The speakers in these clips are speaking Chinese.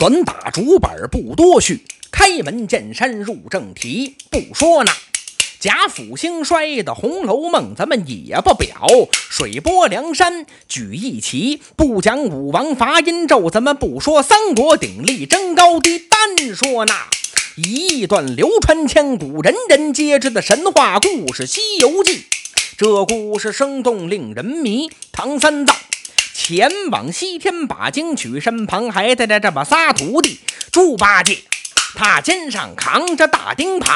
短打竹板不多叙，开门见山入正题。不说那贾府兴衰的《红楼梦》，咱们也不表水泊梁山举义旗，不讲武王伐殷纣，咱们不说三国鼎立争高低，单说那一段流传千古、人人皆知的神话故事《西游记》。这故事生动令人迷，唐三藏。前往西天把经取，身旁还带着这么仨徒弟。猪八戒，他肩上扛着大钉耙；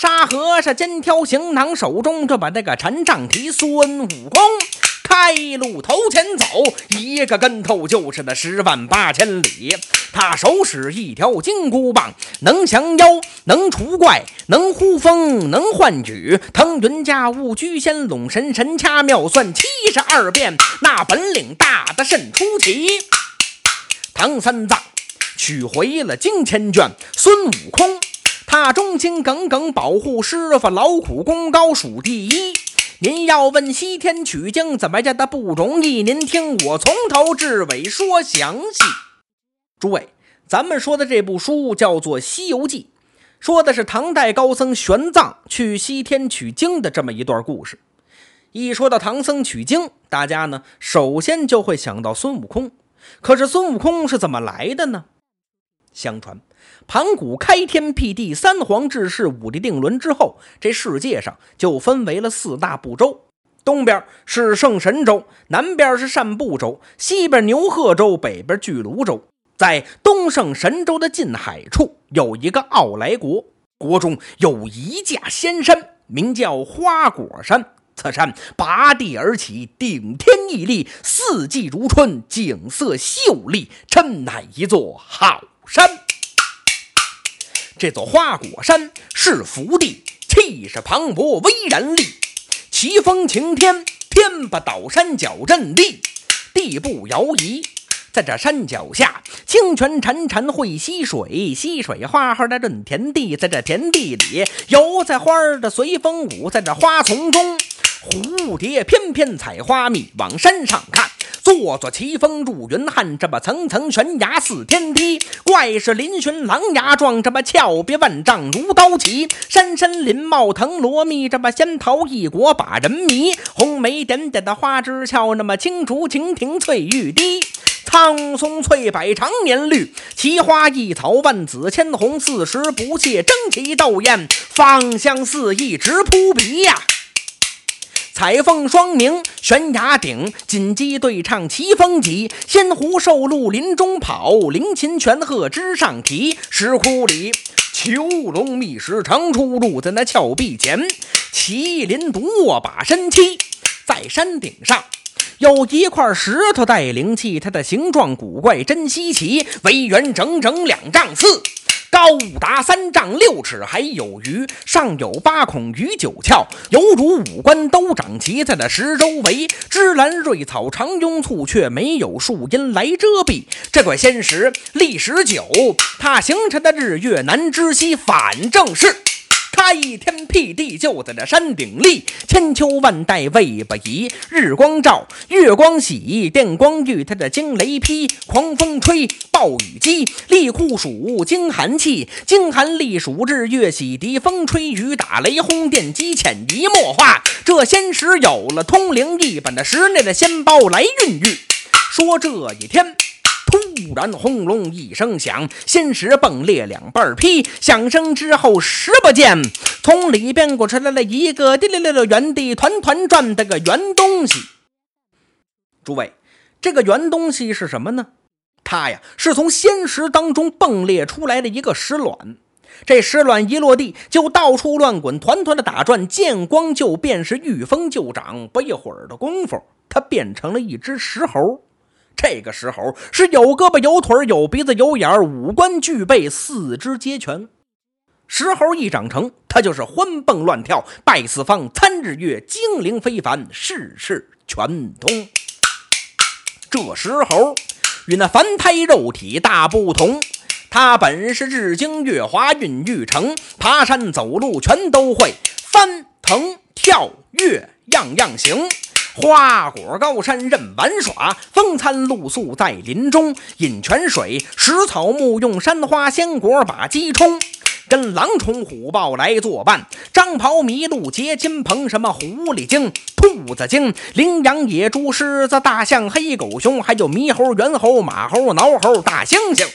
沙和尚肩挑行囊，手中就把那个禅杖提。孙悟空。开路头前走，一个跟头就是那十万八千里。他手使一条金箍棒，能降妖，能除怪，能呼风，能唤雨，腾云驾雾，居仙拢神，神掐妙算七十二变，那本领大的甚出奇。唐三藏取回了经千卷，孙悟空他忠心耿耿保护师傅，劳苦功高数第一。您要问西天取经怎么样的不容易？您听我从头至尾说详细。诸位，咱们说的这部书叫做《西游记》，说的是唐代高僧玄奘去西天取经的这么一段故事。一说到唐僧取经，大家呢首先就会想到孙悟空。可是孙悟空是怎么来的呢？相传。盘古开天辟地，三皇治世，五帝定伦之后，这世界上就分为了四大部洲：东边是圣神州，南边是善部洲，西边牛贺州，北边巨鹿州。在东胜神州的近海处，有一个傲来国，国中有一架仙山，名叫花果山。此山拔地而起，顶天屹立，四季如春，景色秀丽，真乃一座好山。这座花果山是福地，气势磅礴，巍然立，奇峰擎天，天不倒山脚阵地，地不摇移。在这山脚下，清泉潺潺汇溪水，溪水哗哗的润田地。在这田地里，油菜花的随风舞，在这花丛中，蝴蝶翩翩采花蜜。往山上看。座座奇峰入云汉，这么层层悬崖似天梯，怪石嶙峋狼牙状，这么峭壁万丈如刀旗，山山林茂藤萝密，这么仙桃异果把人迷。红梅点点的花枝俏，那么青竹蜻蜓翠玉滴，苍松翠柏常年绿，奇花异草万紫千红，四时不谢争奇斗艳，芳香四溢直扑鼻呀。彩凤双鸣，悬崖顶，锦鸡对唱奇峰急，仙狐受禄林中跑，灵禽全鹤枝上啼。石窟里囚龙觅食常出入，在那峭壁前，麒麟独卧把身栖。在山顶上有一块石头带灵气，它的形状古怪真稀奇，围圆整整两丈四。高达三丈六尺还有余，上有八孔与九窍，犹如五官都长齐。在那石周围，芝兰瑞草常拥簇，却没有树荫来遮蔽。这块仙石历史久，它形成的日月难知西，反正是。开天辟地就在这山顶立，千秋万代未不移。日光照，月光洗，电光遇，他这惊雷劈，狂风吹，暴雨击，立酷暑，惊寒气，惊寒立暑，日月洗涤，风吹雨打，雷轰电击，潜移默化，这仙石有了通灵一般的石内的仙包来孕育。说这一天。突然，轰隆一声响，仙石迸裂两半劈。响声之后，十不见，从里边滚出来了一个滴溜溜的圆地，团团转的个圆东西。诸位，这个圆东西是什么呢？它呀，是从仙石当中迸裂出来的一个石卵。这石卵一落地，就到处乱滚，团团的打转，见光就变，是遇风就长。不一会儿的功夫，它变成了一只石猴。这个石猴是有胳膊有腿有鼻子有眼五官具备，四肢皆全。石猴一长成，他就是欢蹦乱跳，拜四方，参日月，精灵非凡，事事全通。这石猴与那凡胎肉体大不同，他本是日精月华孕育成，爬山走路全都会，翻腾跳跃样样行。花果高山任玩耍，风餐露宿在林中，饮泉水，食草木，用山花鲜果把鸡充。跟狼虫虎豹来作伴，张袍麋鹿结金鹏，什么狐狸精、兔子精、羚羊、野猪、狮子、大象、黑狗、熊，还有猕猴、猿猴、马猴、挠猴、大猩猩，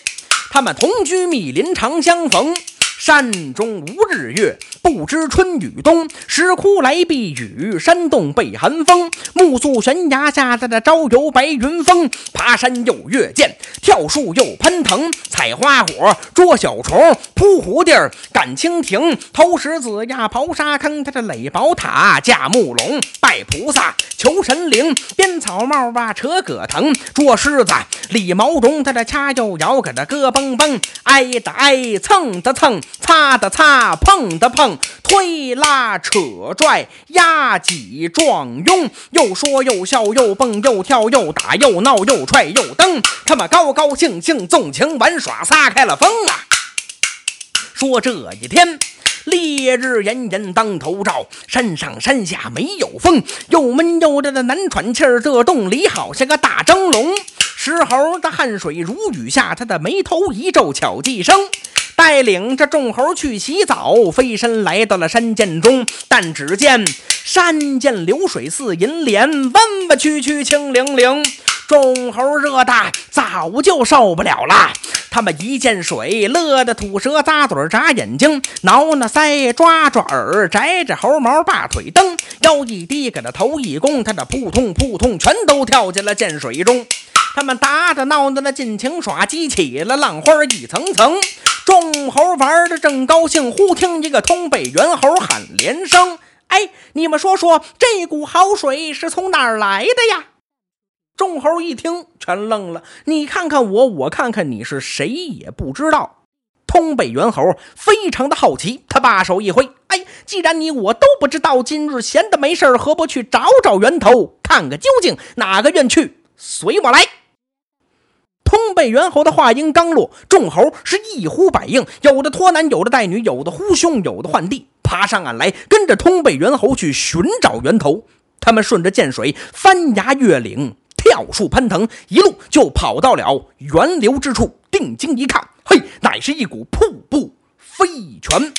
他们同居密林，常相逢。山中无日月，不知春与冬。石窟来避雨，山洞被寒风。目宿悬崖下，在这朝游白云峰。爬山又越涧，跳树又攀藤。采花果，捉小虫，扑蝴蝶，赶蜻蜓，偷石子呀，刨沙坑。他这垒宝塔，架木龙，拜菩萨，求神灵。编草帽吧，扯葛藤，捉狮子，理毛绒。他这掐又摇，搁这咯嘣嘣，挨的挨，蹭的蹭。擦的擦，碰的碰，推拉扯拽，压挤撞拥，又说又笑，又蹦又跳，又打又闹，又踹又蹬，他们高高兴兴纵情玩耍，撒开了疯啊！说这一天烈日炎炎当头照，山上山下没有风，又闷又热的难喘气儿，这洞里好像个大蒸笼。石猴的汗水如雨下，他的眉头一皱，巧计生。带领着众猴去洗澡，飞身来到了山涧中。但只见山涧流水似银莲，弯弯曲曲清灵灵。众猴热的早就受不了了，他们一见水，乐得吐舌、咂嘴、眨眼睛、挠那腮、抓抓耳、摘着猴毛、把腿蹬，腰一低，给他头一弓，他这扑通扑通，全都跳进了涧水中。他们打打闹闹的尽情耍，激起了浪花一层层。众猴玩的正高兴，忽听一个通背猿猴喊连声：“哎，你们说说，这股好水是从哪儿来的呀？”众猴一听，全愣了。你看看我，我看看你，是谁也不知道。通背猿猴非常的好奇，他把手一挥：“哎，既然你我都不知道，今日闲的没事儿何不去找找源头，看个究竟？哪个愿去？随我来。”通背猿猴的话音刚落，众猴是一呼百应，有的托男，有的带女，有的呼兄，有的唤弟，爬上岸来，跟着通背猿猴去寻找源头。他们顺着涧水翻崖越岭，跳树攀藤，一路就跑到了源流之处。定睛一看，嘿，乃是一股瀑布飞泉。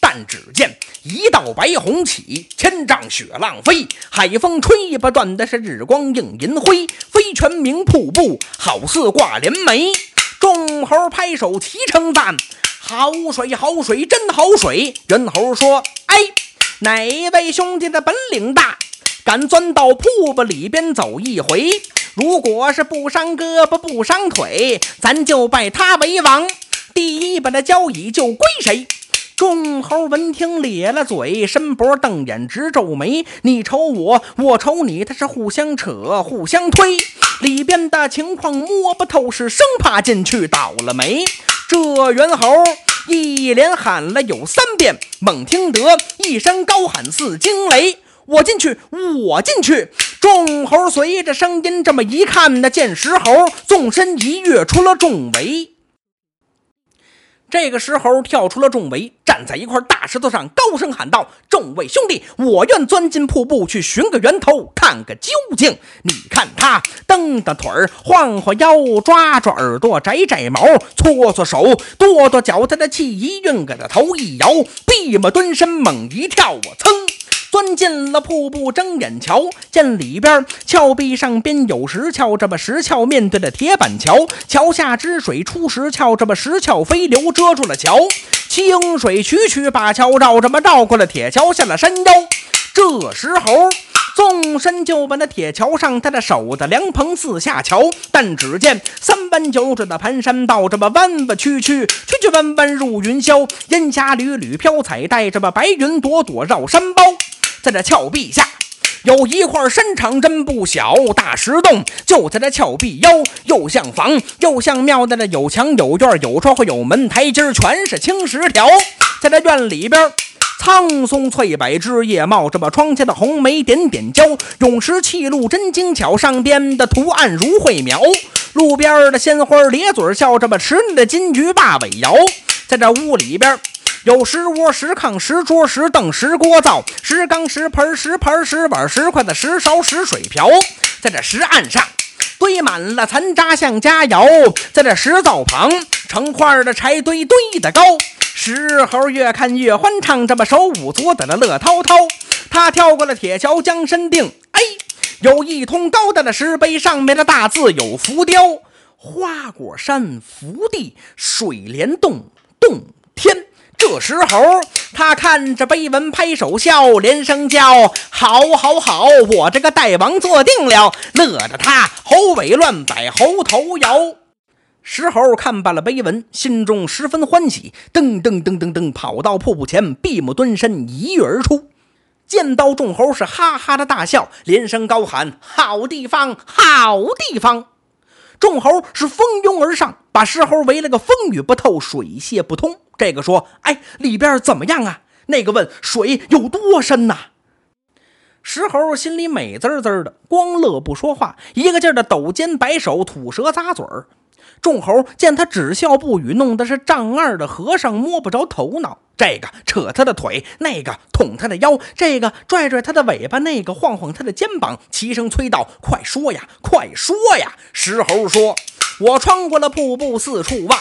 但只见一道白虹起，千丈雪浪飞，海风吹不断的是日光映银辉，飞泉鸣瀑布，好似挂帘眉。众猴拍手齐称赞：“好水好水真好水！”猿猴说：“哎，哪位兄弟的本领大，敢钻到瀑布里边走一回？如果是不伤胳膊不伤腿，咱就拜他为王。第一把的交椅就归谁？”众猴闻听咧了嘴，伸脖瞪眼直皱眉。你瞅我，我瞅你，他是互相扯，互相推，里边的情况摸不透，是生怕进去倒了霉。这猿猴一连喊了有三遍，猛听得一声高喊似惊雷：“我进去，我进去！”众猴随着声音这么一看，那见石猴纵身一跃出了重围。这个石猴跳出了众围，站在一块大石头上，高声喊道：“众位兄弟，我愿钻进瀑布去寻个源头，看个究竟。你看他蹬蹬腿儿，晃晃腰，抓抓耳朵，摘摘毛，搓搓手，跺跺脚，他的气一运，给他头一摇，闭目蹲身，猛一跳，我噌！”钻进了瀑布，睁眼瞧见里边峭壁上边有石峭，这么石峭面对着铁板桥，桥下之水出石峭，这么石峭飞流遮住了桥，清水曲曲把桥绕，这么绕过了铁桥下了山腰。这时候纵身就把那铁桥上他的手的凉棚四下瞧，但只见三弯九指的盘山道，这么弯弯曲曲，曲曲弯弯入云霄，烟霞缕缕飘彩带，这么白云朵朵绕山包。在这峭壁下，有一块山场真不小，大石洞就在这峭壁腰，又像房又像庙的，这有墙有院有窗户有门，台阶全是青石条。在这院里边，苍松翠柏枝叶茂，这么窗前的红梅点点娇，泳池砌路真精巧，上边的图案如绘描。路边的鲜花咧嘴笑，这么池里的金菊把尾摇。在这屋里边。有石窝、石炕、石桌、石凳、石锅灶、石缸、石盆、石盆、石碗、石筷子、石勺、石水瓢，在这石案上堆满了残渣像佳肴，在这石灶旁成块的柴堆堆得高。石猴越看越欢畅，这么手舞足蹈的乐滔滔。他跳过了铁桥将身定，哎，有一通高大的石碑，上面的大字有浮雕：花果山福地，水帘洞洞。这时候，他看着碑文，拍手笑，连声叫：“好，好，好！我这个大王坐定了！”乐得他猴尾乱摆，猴头摇。石猴看罢了碑文，心中十分欢喜，噔噔噔噔噔跑到瀑布前，闭目蹲身，一跃而出。见到众猴是哈哈的大笑，连声高喊：“好地方，好地方！”众猴是蜂拥而上，把石猴围了个风雨不透，水泄不通。这个说：“哎，里边怎么样啊？”那个问：“水有多深呐？”石猴心里美滋滋的，光乐不说话，一个劲儿的抖肩摆手，吐舌咂嘴儿。众猴见他只笑不语，弄得是丈二的和尚摸不着头脑。这个扯他的腿，那个捅他的腰，这个拽拽他的尾巴，那个晃晃他的肩膀，齐声催道：“快说呀，快说呀！”石猴说：“我穿过了瀑布，四处望，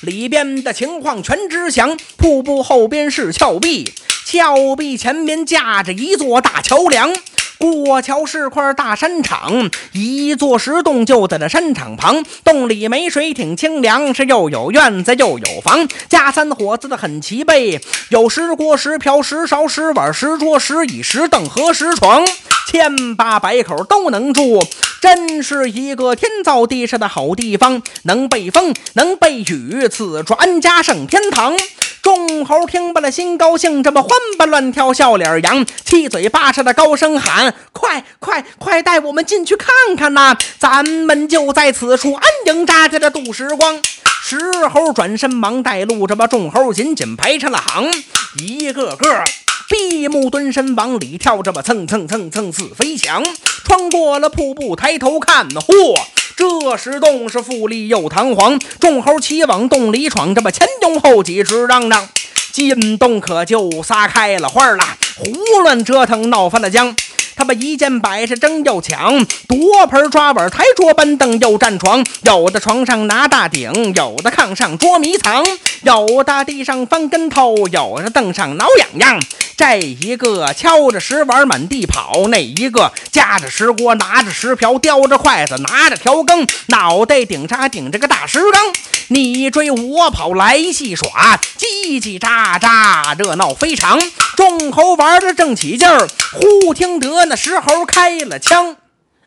里边的情况全知详。瀑布后边是峭壁，峭壁前面架着一座大桥梁。”过桥是块大山场，一座石洞就在那山场旁。洞里没水，挺清凉，是又有院子又有房，家三伙子的很齐备，有石锅、石瓢、石勺、石碗、石桌、石椅、石凳和石床，千八百口都能住，真是一个天造地设的好地方，能背风，能背雨，此处安家胜天堂。众猴听罢了，心高兴，这么欢蹦乱跳，笑脸扬，七嘴八舌的高声喊：“快快快，带我们进去看看呐！咱们就在此处安营扎寨的度时光。”石猴转身忙带路，这么众猴紧紧排成了行，一个个闭目蹲身往里跳，这么蹭蹭蹭蹭似飞翔，穿过了瀑布，抬头看，嚯！这石洞是富丽又堂皇，众猴齐往洞里闯，这么前拥后挤直嚷嚷，进洞可就撒开了花了，胡乱折腾闹翻了江。他们一见摆设争又抢，夺盆抓碗抬桌搬凳又占床，有的床上拿大鼎，有的炕上捉迷藏，有的地上翻跟头，有的凳上挠痒痒。这一个敲着石碗满地跑，那一个夹着石锅拿着石瓢，叼着筷子拿着调羹，脑袋顶上顶着个大石缸，你追我跑来戏耍，叽叽喳喳热闹非常。众猴玩的正起劲儿，忽听得那石猴开了枪。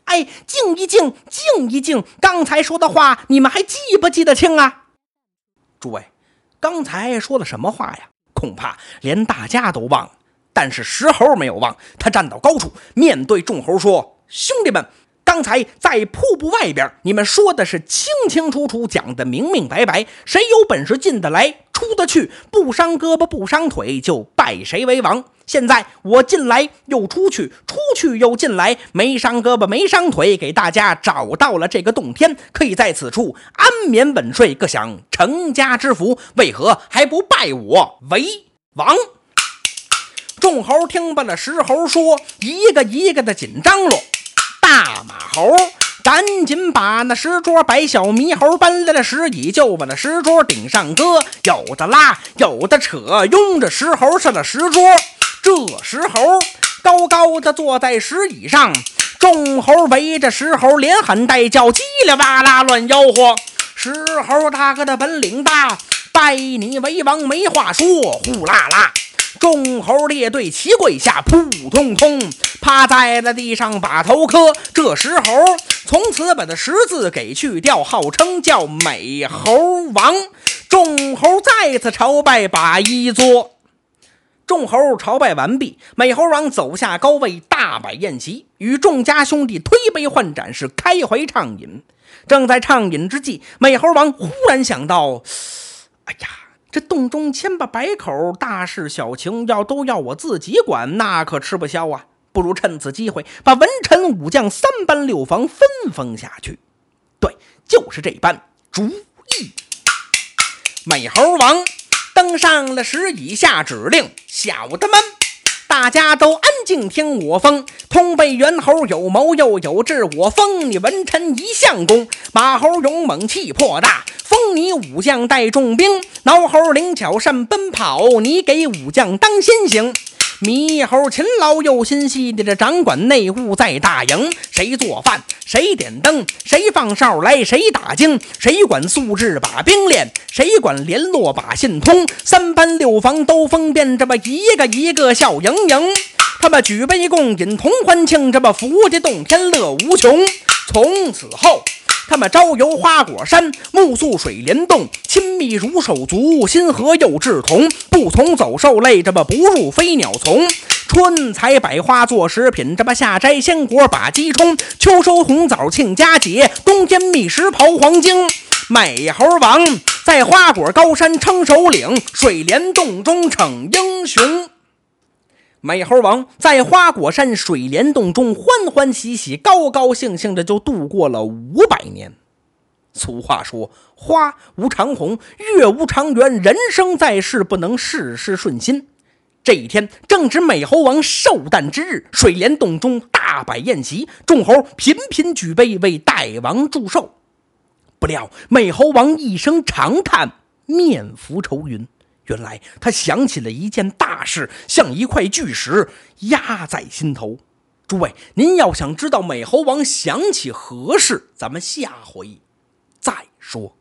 哎，静一静，静一静，刚才说的话你们还记不记得清啊？诸位，刚才说了什么话呀？恐怕连大家都忘了。但是石猴没有忘，他站到高处，面对众猴说：“兄弟们。”刚才在瀑布外边，你们说的是清清楚楚，讲的明明白白，谁有本事进得来，出得去，不伤胳膊不伤腿，就拜谁为王。现在我进来又出去，出去又进来，没伤胳膊没伤腿，给大家找到了这个洞天，可以在此处安眠稳睡，各享成家之福。为何还不拜我为王？众猴听罢了，石猴说，一个一个的紧张了。大马猴赶紧把那石桌摆，小猕猴搬来了石椅，就把那石桌顶上搁，有的拉，有的扯，拥着石猴上了石桌。这石猴高高的坐在石椅上，众猴围着石猴连喊带叫，叽里哇啦乱吆喝。石猴大哥的本领大，拜你为王没话说，呼啦啦。众猴列队齐跪下，扑通通趴在了地上，把头磕。这石猴从此把那十字给去掉，号称叫美猴王。众猴再次朝拜，把衣作。众猴朝拜完毕，美猴王走下高位，大摆宴席，与众家兄弟推杯换盏，是开怀畅饮。正在畅饮之际，美猴王忽然想到：哎呀！这洞中千八百口，大事小情要都要我自己管，那可吃不消啊！不如趁此机会，把文臣武将三班六房分封下去。对，就是这般主意。美猴王登上了石椅下指令，小的们。大家都安静听我封，通背猿猴有谋又有智，我封你文臣一相公。马猴勇猛气魄大，你武将带重兵。挠猴灵巧善奔跑，你给武将当先行。猕猴勤劳又心细的这掌管内务在大营，谁做饭谁点灯，谁放哨来谁打更，谁管素质把兵练，谁管联络把信通，三班六房都封便，这么一个一个笑盈盈。他们举杯共饮同欢庆，这么福家洞天乐无穷。从此后。他们朝游花果山，暮宿水帘洞，亲密如手足，心和又志同。不从走兽类，这么不入飞鸟丛。春采百花做食品，这么夏摘鲜果把鸡充。秋收红枣庆佳节，冬天觅食刨黄金。美猴王在花果高山称首领，水帘洞中逞英雄。美猴王在花果山水帘洞中欢欢喜喜、高高兴兴的就度过了五百年。俗话说：“花无常红，月无常圆，人生在世不能事事顺心。”这一天正值美猴王寿诞之日，水帘洞中大摆宴席，众猴频频举杯为大王祝寿。不料美猴王一声长叹，面浮愁云。原来他想起了一件大事，像一块巨石压在心头。诸位，您要想知道美猴王想起何事，咱们下回再说。